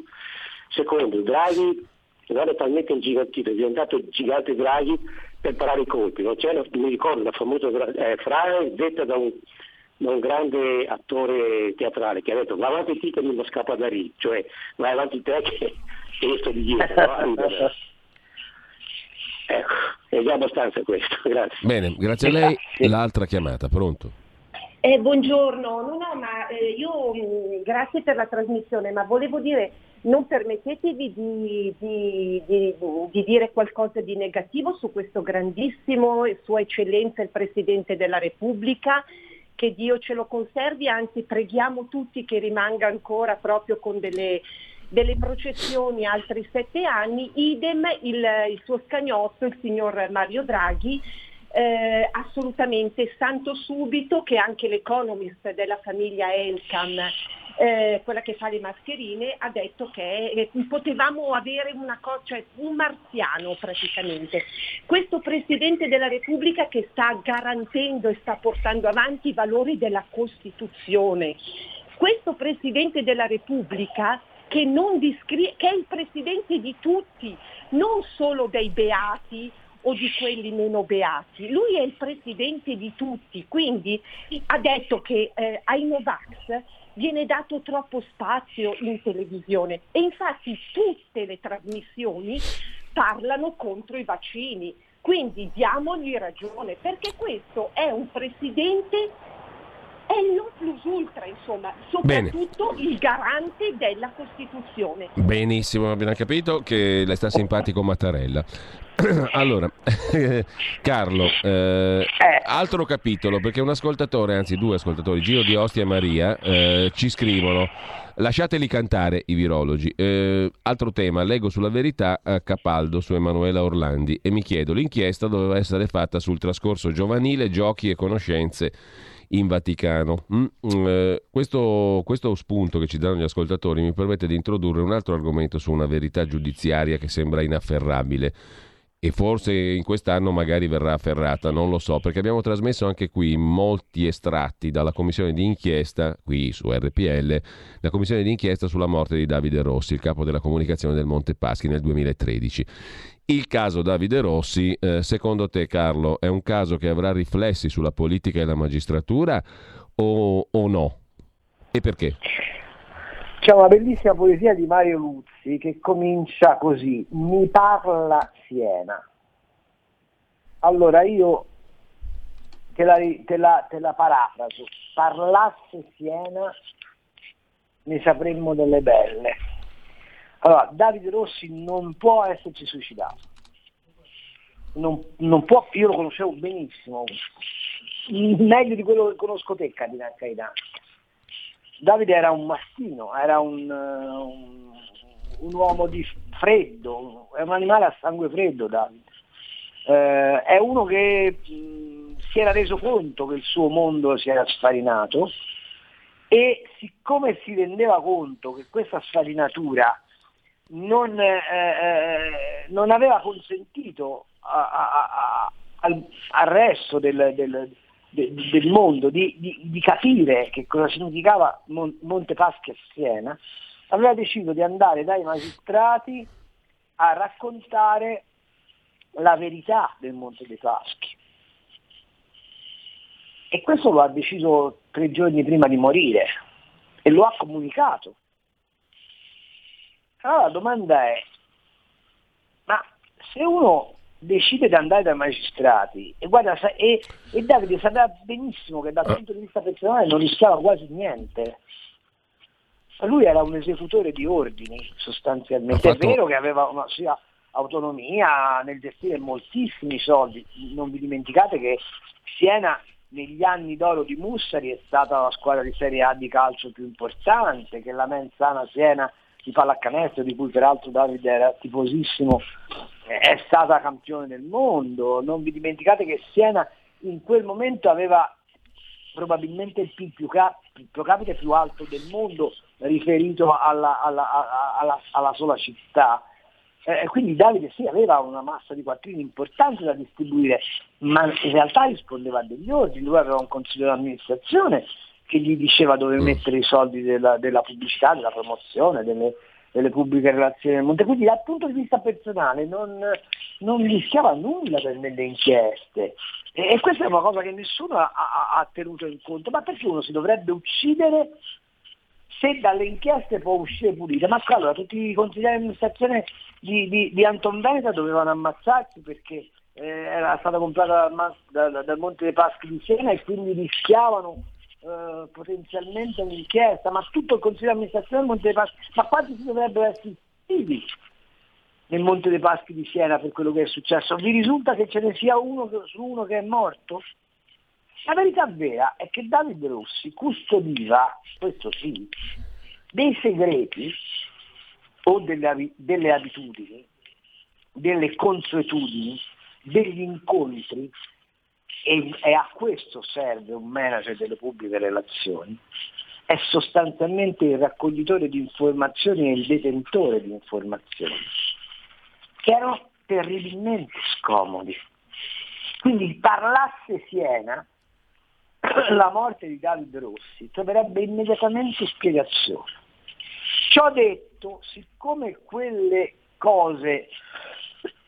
Secondo Draghi guarda talmente ingigantito è diventato gigante Draghi per parare i colpi. No? C'è, mi ricordo la famosa eh, frase detta da un, da un, grande attore teatrale che ha detto va avanti te che non mi scappa da lì, cioè vai avanti te che, che io sto di dietro. ecco, è già abbastanza questo, grazie. Bene, grazie a lei. L'altra chiamata, pronto? Eh, buongiorno, no, no, ma eh, io mm, grazie per la trasmissione, ma volevo dire, non permettetevi di, di, di, di, dire qualcosa di negativo su questo grandissimo e Sua Eccellenza il Presidente della Repubblica, che Dio ce lo conservi, anzi preghiamo tutti che rimanga ancora proprio con delle, delle processioni altri sette anni, idem il, il suo scagnozzo, il signor Mario Draghi, eh, assolutamente santo subito che anche l'economist della famiglia Elkan, eh, quella che fa le mascherine, ha detto che eh, potevamo avere una cosa, cioè un marziano praticamente. Questo Presidente della Repubblica che sta garantendo e sta portando avanti i valori della Costituzione. Questo Presidente della Repubblica che, discri- che è il Presidente di tutti, non solo dei beati o di quelli meno beati. Lui è il presidente di tutti, quindi ha detto che eh, ai Novax viene dato troppo spazio in televisione e infatti tutte le trasmissioni parlano contro i vaccini. Quindi diamogli ragione, perché questo è un presidente è il non plus ultra, insomma, soprattutto Bene. il garante della Costituzione. Benissimo, abbiamo capito che le sta simpatico Mattarella. allora, Carlo, eh, eh, altro capitolo, perché un ascoltatore, anzi due ascoltatori, Giro di Ostia e Maria, eh, ci scrivono. Lasciateli cantare i virologi. Eh, altro tema, leggo sulla verità a Capaldo su Emanuela Orlandi e mi chiedo, l'inchiesta doveva essere fatta sul trascorso giovanile, giochi e conoscenze in Vaticano. Mm, mm, questo, questo spunto che ci danno gli ascoltatori mi permette di introdurre un altro argomento su una verità giudiziaria che sembra inafferrabile. E forse in quest'anno magari verrà afferrata, non lo so, perché abbiamo trasmesso anche qui molti estratti dalla commissione di inchiesta, qui su RPL, la commissione di inchiesta sulla morte di Davide Rossi, il capo della comunicazione del Monte Paschi nel 2013. Il caso Davide Rossi, eh, secondo te Carlo, è un caso che avrà riflessi sulla politica e la magistratura o, o no? E perché? C'è una bellissima poesia di Mario Luzzi che comincia così, mi parla Siena. Allora io te la, te la, te la parafraso, parlasse Siena ne sapremmo delle belle. Allora, Davide Rossi non può esserci suicidato. Non, non può, io lo conoscevo benissimo, meglio di quello che conosco te, Cardinale Caetano Davide era un mastino, era un, un, un, uomo di freddo, è un animale a sangue freddo Davide. Eh, è uno che mh, si era reso conto che il suo mondo si era sfarinato e siccome si rendeva conto che questa sfarinatura non, eh, eh non aveva consentito a, a, a, al, al, resto del, del de, del mondo, di, di, di, capire che cosa significava Mon, Montepaschi a Siena, aveva deciso di andare dai magistrati a raccontare la verità del Monte dei Paschi. E questo lo ha deciso tre giorni prima di morire e lo ha comunicato. Allora la domanda è, ma se uno decide di andare dai magistrati e, guarda, e, e Davide sapeva benissimo che dal ah. punto di vista personale non rischiava quasi niente. Lui era un esecutore di ordini sostanzialmente. Fatto... È vero che aveva una sua autonomia nel gestire moltissimi soldi. Non vi dimenticate che Siena negli anni d'oro di Mussari è stata la squadra di Serie A di calcio più importante, che la Menzana Siena di pallacanestro, di cui peraltro Davide era tifosissimo, è stata campione del mondo. Non vi dimenticate che Siena in quel momento aveva probabilmente il PIL più, cap- capite più alto del mondo riferito alla, alla, alla, alla sola città. Eh, quindi Davide sì aveva una massa di quattrini importante da distribuire, ma in realtà rispondeva a degli ordini, lui aveva un consiglio di amministrazione che gli diceva dove mm. mettere i soldi della, della pubblicità, della promozione, delle, delle, pubbliche relazioni del Monte. Quindi dal punto di vista personale non, non rischiava nulla per nelle inchieste. E, e, questa è una cosa che nessuno ha, ha, ha tenuto in conto. Ma perché uno si dovrebbe uccidere se dalle inchieste può uscire pulita. Ma allora tutti i consiglieri di amministrazione di, di, di Anton Veneta dovevano ammazzarsi perché eh, era stata comprata dal, dal, dal Monte dei Paschi di Siena e quindi rischiavano eh, potenzialmente un'inchiesta, ma tutto il Consiglio di amministrazione del Monte dei Paschi, ma quanti si dovrebbero essere iscritti nel Monte dei Paschi di Siena per quello che è successo? Vi risulta che ce ne sia uno su uno che è morto? La verità vera è che Davide Rossi custodiva, questo sì, dei segreti o delle, delle abitudini, delle consuetudini, degli incontri e, e a questo serve un manager delle pubbliche relazioni, è sostanzialmente il raccoglitore di informazioni e il detentore di informazioni, che erano terribilmente scomodi. Quindi parlasse Siena, la morte di David Rossi troverebbe immediatamente spiegazione. Ciò detto, siccome quelle cose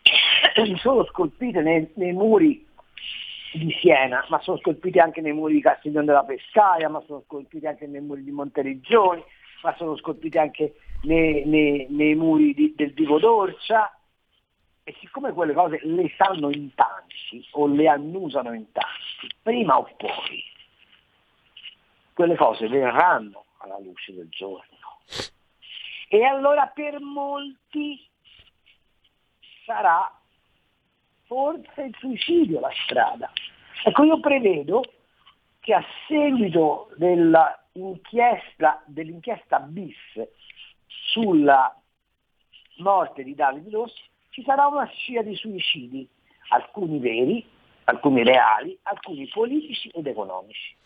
sono scolpite nei, nei muri di Siena, ma sono scolpiti anche nei muri di Castiglione della Pescaia, ma sono scolpiti anche nei muri di Monteriggioni, ma sono scolpiti anche nei, nei, nei muri di, del Divo d'Orcia. E siccome quelle cose le sanno in tanti o le annusano in tanti, prima o poi quelle cose verranno alla luce del giorno. E allora per molti sarà forse il suicidio la strada. Ecco, io prevedo che a seguito dell'inchiesta, dell'inchiesta bis sulla morte di Davide Rossi ci sarà una scia di suicidi, alcuni veri, alcuni reali, alcuni politici ed economici.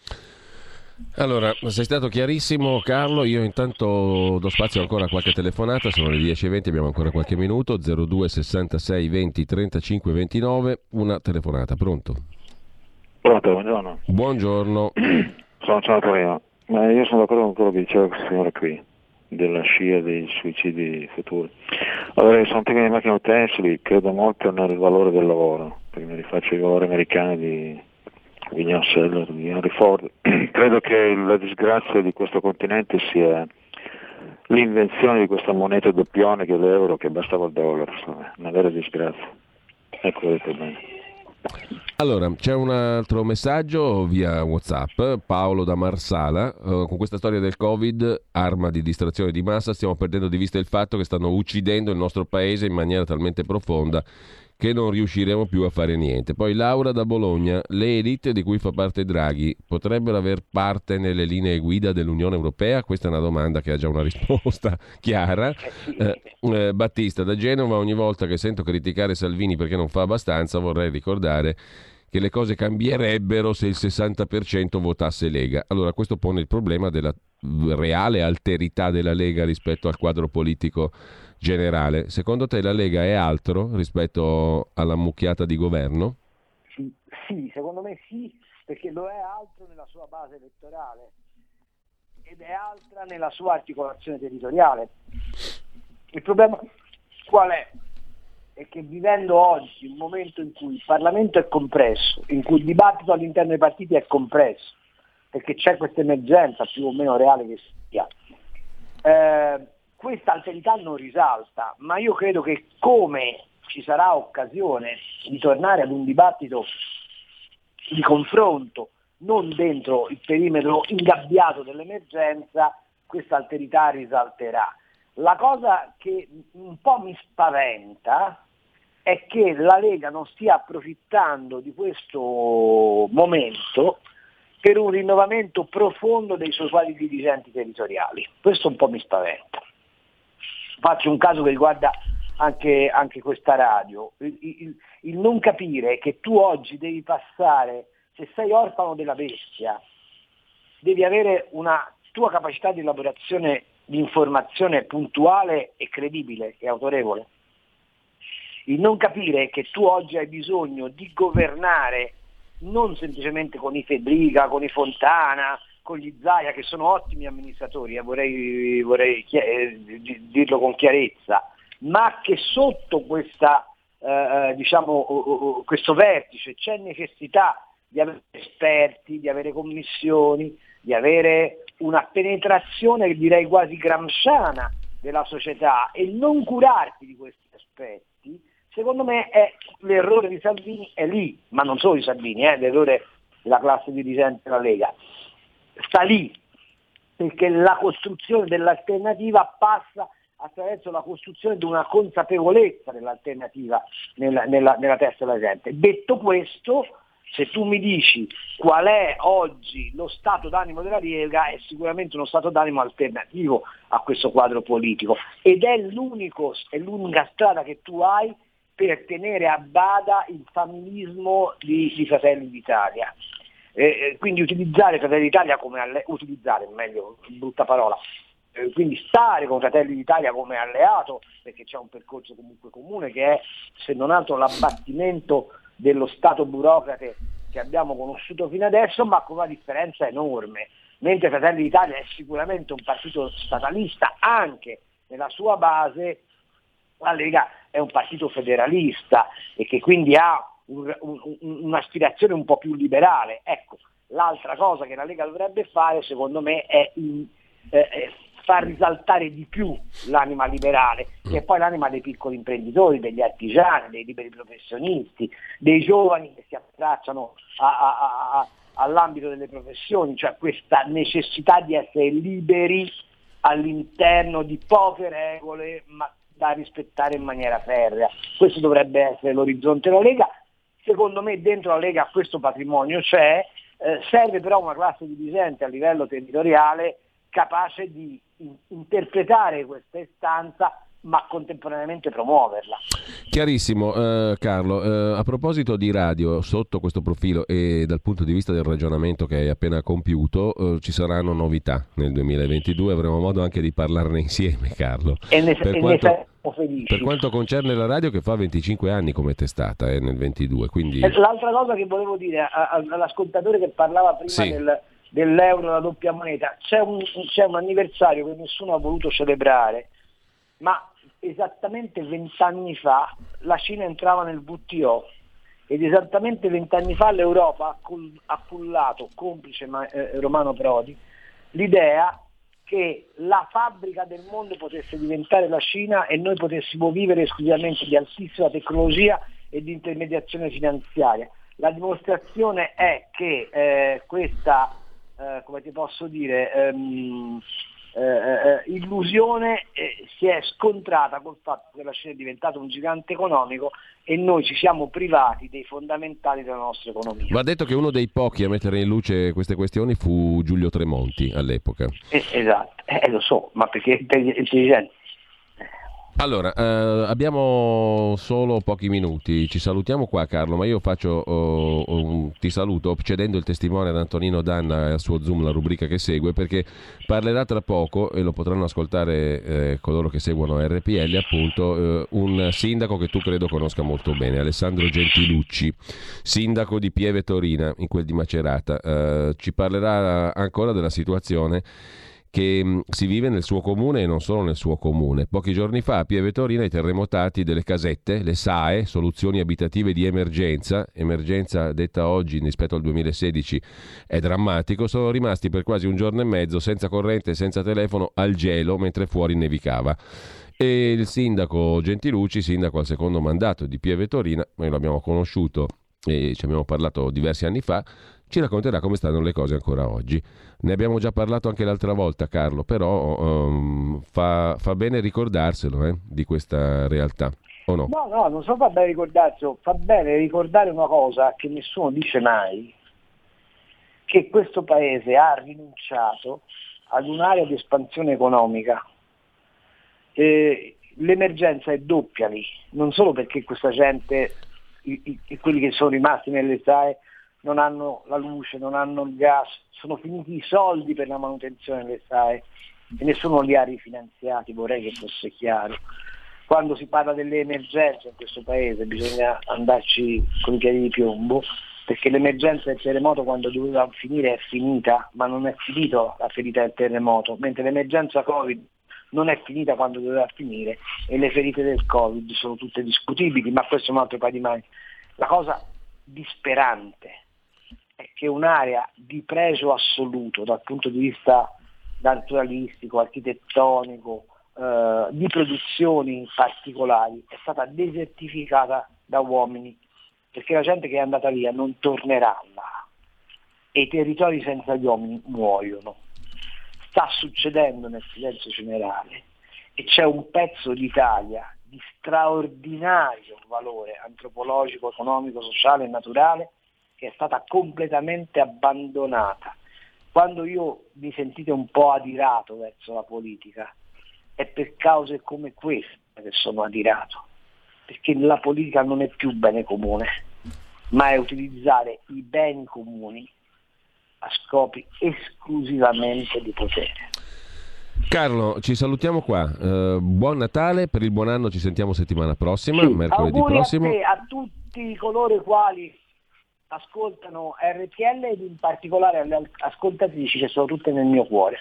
Allora, sei stato chiarissimo Carlo, io intanto do spazio ancora a qualche telefonata, sono le 10.20, abbiamo ancora qualche minuto, 02 66 20 35 29, una telefonata, pronto? Pronto, buongiorno. Buongiorno. sono Ciao ma io sono d'accordo con quello che diceva questa signora qui, della scia dei suicidi futuri. Allora, io sono tecnico di macchine utensili, credo molto nel valore del lavoro, perché mi rifaccio i valori americani di William Seller, di Henry Ford. Credo che la disgrazia di questo continente sia l'invenzione di questa moneta doppione che è l'euro, che bastava il dollaro, insomma, una vera disgrazia. Ecco detto bene. Allora, c'è un altro messaggio via WhatsApp, Paolo da Marsala, uh, con questa storia del Covid, arma di distrazione di massa, stiamo perdendo di vista il fatto che stanno uccidendo il nostro paese in maniera talmente profonda che non riusciremo più a fare niente. Poi Laura da Bologna, le elite di cui fa parte Draghi potrebbero aver parte nelle linee guida dell'Unione Europea? Questa è una domanda che ha già una risposta chiara. Eh, eh, Battista da Genova, ogni volta che sento criticare Salvini perché non fa abbastanza vorrei ricordare che le cose cambierebbero se il 60% votasse Lega. Allora questo pone il problema della reale alterità della Lega rispetto al quadro politico generale. Secondo te la Lega è altro rispetto alla mucchiata di governo? Sì, sì, secondo me sì, perché lo è altro nella sua base elettorale ed è altra nella sua articolazione territoriale. Il problema qual è? È che vivendo oggi un momento in cui il Parlamento è compresso, in cui il dibattito all'interno dei partiti è compresso, perché c'è questa emergenza più o meno reale che sia, eh, questa alterità non risalta, ma io credo che come ci sarà occasione di tornare ad un dibattito di confronto, non dentro il perimetro ingabbiato dell'emergenza, questa alterità risalterà. La cosa che un po' mi spaventa è che la Lega non stia approfittando di questo momento per un rinnovamento profondo dei suoi quadri dirigenti territoriali. Questo un po' mi spaventa faccio un caso che riguarda anche, anche questa radio, il, il, il, non capire che tu oggi devi passare, se sei orfano della bestia, devi avere una tua capacità di elaborazione di informazione puntuale e credibile e autorevole. Il non capire che tu oggi hai bisogno di governare non semplicemente con i Febriga, con i Fontana, con gli Zaia che sono ottimi amministratori, eh, vorrei, vorrei eh, dirlo con chiarezza, ma che sotto questa, eh, eh diciamo, questo vertice c'è necessità di avere esperti, di avere commissioni, di avere una penetrazione direi quasi gramsciana della società e non curarti di questi aspetti, secondo me è l'errore di Salvini è lì, ma non solo di Salvini, eh, l'errore della classe dirigente della Lega sta lì, perché la costruzione dell'alternativa passa attraverso la costruzione di una consapevolezza dell'alternativa nella, nella, nella testa della gente. Detto questo, se tu mi dici qual è oggi lo stato d'animo della Lega, è sicuramente uno stato d'animo alternativo a questo quadro politico ed è, è l'unica strada che tu hai per tenere a bada il familismo di, di Fratelli d'Italia. Eh, quindi utilizzare Fratelli d'Italia come alle- utilizzare, meglio, brutta parola, eh, quindi stare con Fratelli d'Italia come alleato, perché c'è un percorso comunque comune che è se non altro l'abbattimento dello Stato burocrate che abbiamo conosciuto fino adesso, ma con una differenza enorme. Mentre Fratelli d'Italia è sicuramente un partito statalista anche nella sua base, la Lega è un partito federalista e che quindi ha un, un, un'aspirazione un po' più liberale. Ecco, l'altra cosa che la Lega dovrebbe fare, secondo me, è, in, eh, far risaltare di più l'anima liberale, che è poi l'anima dei piccoli imprenditori, degli artigiani, dei liberi professionisti, dei giovani che si abbracciano a, a, a, all'ambito delle professioni, cioè questa necessità di essere liberi all'interno di poche regole, ma da rispettare in maniera ferrea. Questo dovrebbe essere l'orizzonte della Lega secondo me dentro la Lega questo patrimonio c'è, eh, serve però una classe dirigente a livello territoriale capace di in- interpretare questa istanza ma contemporaneamente promuoverla. Chiarissimo, eh, Carlo. Eh, a proposito di radio, sotto questo profilo e dal punto di vista del ragionamento che hai appena compiuto, eh, ci saranno novità nel 2022, avremo modo anche di parlarne insieme, Carlo. E ne, per, e quanto, ne per quanto concerne la radio che fa 25 anni come testata eh, nel 22. Quindi... L'altra cosa che volevo dire all'ascoltatore che parlava prima sì. del, dell'euro, la doppia moneta, c'è un, c'è un anniversario che nessuno ha voluto celebrare, ma esattamente vent'anni fa la Cina entrava nel WTO ed esattamente vent'anni fa l'Europa ha cullato, complice eh, Romano Prodi, l'idea che la fabbrica del mondo potesse diventare la Cina e noi potessimo vivere esclusivamente di altissima tecnologia e di intermediazione finanziaria. La dimostrazione è che eh, questa, eh, come ti posso dire, ehm, eh, eh, illusione eh, si è scontrata col fatto che la Cina è diventata un gigante economico e noi ci siamo privati dei fondamentali della nostra economia. Va detto che uno dei pochi a mettere in luce queste questioni fu Giulio Tremonti all'epoca. Eh, esatto, eh, lo so, ma perché è intelligente. Allora, eh, abbiamo solo pochi minuti, ci salutiamo qua Carlo, ma io faccio, oh, oh, ti saluto cedendo il testimone ad Antonino Danna e al suo Zoom la rubrica che segue perché parlerà tra poco e lo potranno ascoltare eh, coloro che seguono RPL appunto eh, un sindaco che tu credo conosca molto bene, Alessandro Gentilucci, sindaco di Pieve Torina in quel di Macerata, eh, ci parlerà ancora della situazione che mm, si vive nel suo comune e non solo nel suo comune. Pochi giorni fa a Pieve Torina i terremotati delle casette, le SAE, soluzioni abitative di emergenza, emergenza detta oggi rispetto al 2016 è drammatico, sono rimasti per quasi un giorno e mezzo senza corrente e senza telefono al gelo mentre fuori nevicava. E il sindaco Gentilucci, sindaco al secondo mandato di Pieve Torina, noi l'abbiamo conosciuto e ci abbiamo parlato diversi anni fa, ci racconterà come stanno le cose ancora oggi. Ne abbiamo già parlato anche l'altra volta, Carlo, però um, fa, fa, bene ricordarselo eh, di questa realtà. O no? no, no, non so fa bene ricordarselo, fa bene ricordare una cosa che nessuno dice mai, che questo paese ha rinunciato ad un'area di espansione economica. Eh, l'emergenza è doppia lì, non solo perché questa gente, i, i, quelli che sono rimasti nelle SAE, non hanno la luce, non hanno il gas, sono finiti i soldi per la manutenzione delle SAE e nessuno li ha rifinanziati, vorrei che fosse chiaro. Quando si parla delle emergenze in questo paese bisogna andarci con i piedi di piombo, perché l'emergenza del terremoto quando doveva finire è finita, ma non è finita la ferita del terremoto, mentre l'emergenza Covid non è finita quando doveva finire e le ferite del Covid sono tutte discutibili, ma questo è un altro paio di mani. La cosa disperante è che un'area di pregio assoluto dal punto di vista naturalistico, architettonico, eh, di produzioni particolari. È stata desertificata da uomini, perché la gente che è andata via non tornerà là. E i territori senza gli uomini muoiono. Sta succedendo nel silenzio generale. E c'è un pezzo d'Italia di straordinario valore antropologico, economico, sociale e naturale che è stata completamente abbandonata. Quando io mi sentite un po' adirato verso la politica, è per cause come queste che sono adirato, perché la politica non è più bene comune, ma è utilizzare i beni comuni a scopi esclusivamente di potere. Carlo, ci salutiamo qua. Uh, buon Natale, per il buon anno ci sentiamo settimana prossima, sì, mercoledì prossimo. A, te, a tutti coloro i quali ascoltano RTL ed in particolare alle ascoltatrici che sono tutte nel mio cuore.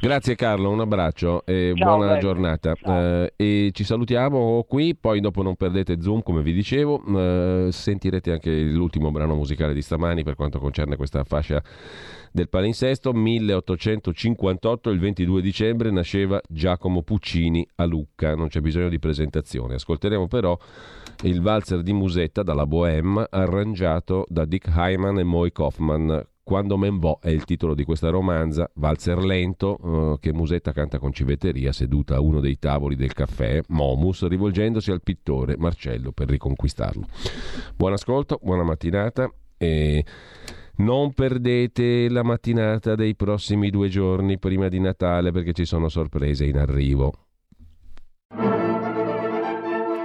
Grazie Carlo, un abbraccio e Ciao, buona bello. giornata. Eh, e ci salutiamo qui, poi dopo non perdete Zoom come vi dicevo, eh, sentirete anche l'ultimo brano musicale di stamani per quanto concerne questa fascia del palinsesto. 1858, il 22 dicembre, nasceva Giacomo Puccini a Lucca, non c'è bisogno di presentazione. Ascolteremo però il valzer di Musetta dalla Bohème, arrangiato da Dick Hyman e Moe Kaufman. Quando men vo è il titolo di questa romanza, valzer lento eh, che Musetta canta con civetteria seduta a uno dei tavoli del caffè Momus, rivolgendosi al pittore Marcello per riconquistarlo. Buon ascolto, buona mattinata e non perdete la mattinata dei prossimi due giorni prima di Natale perché ci sono sorprese in arrivo.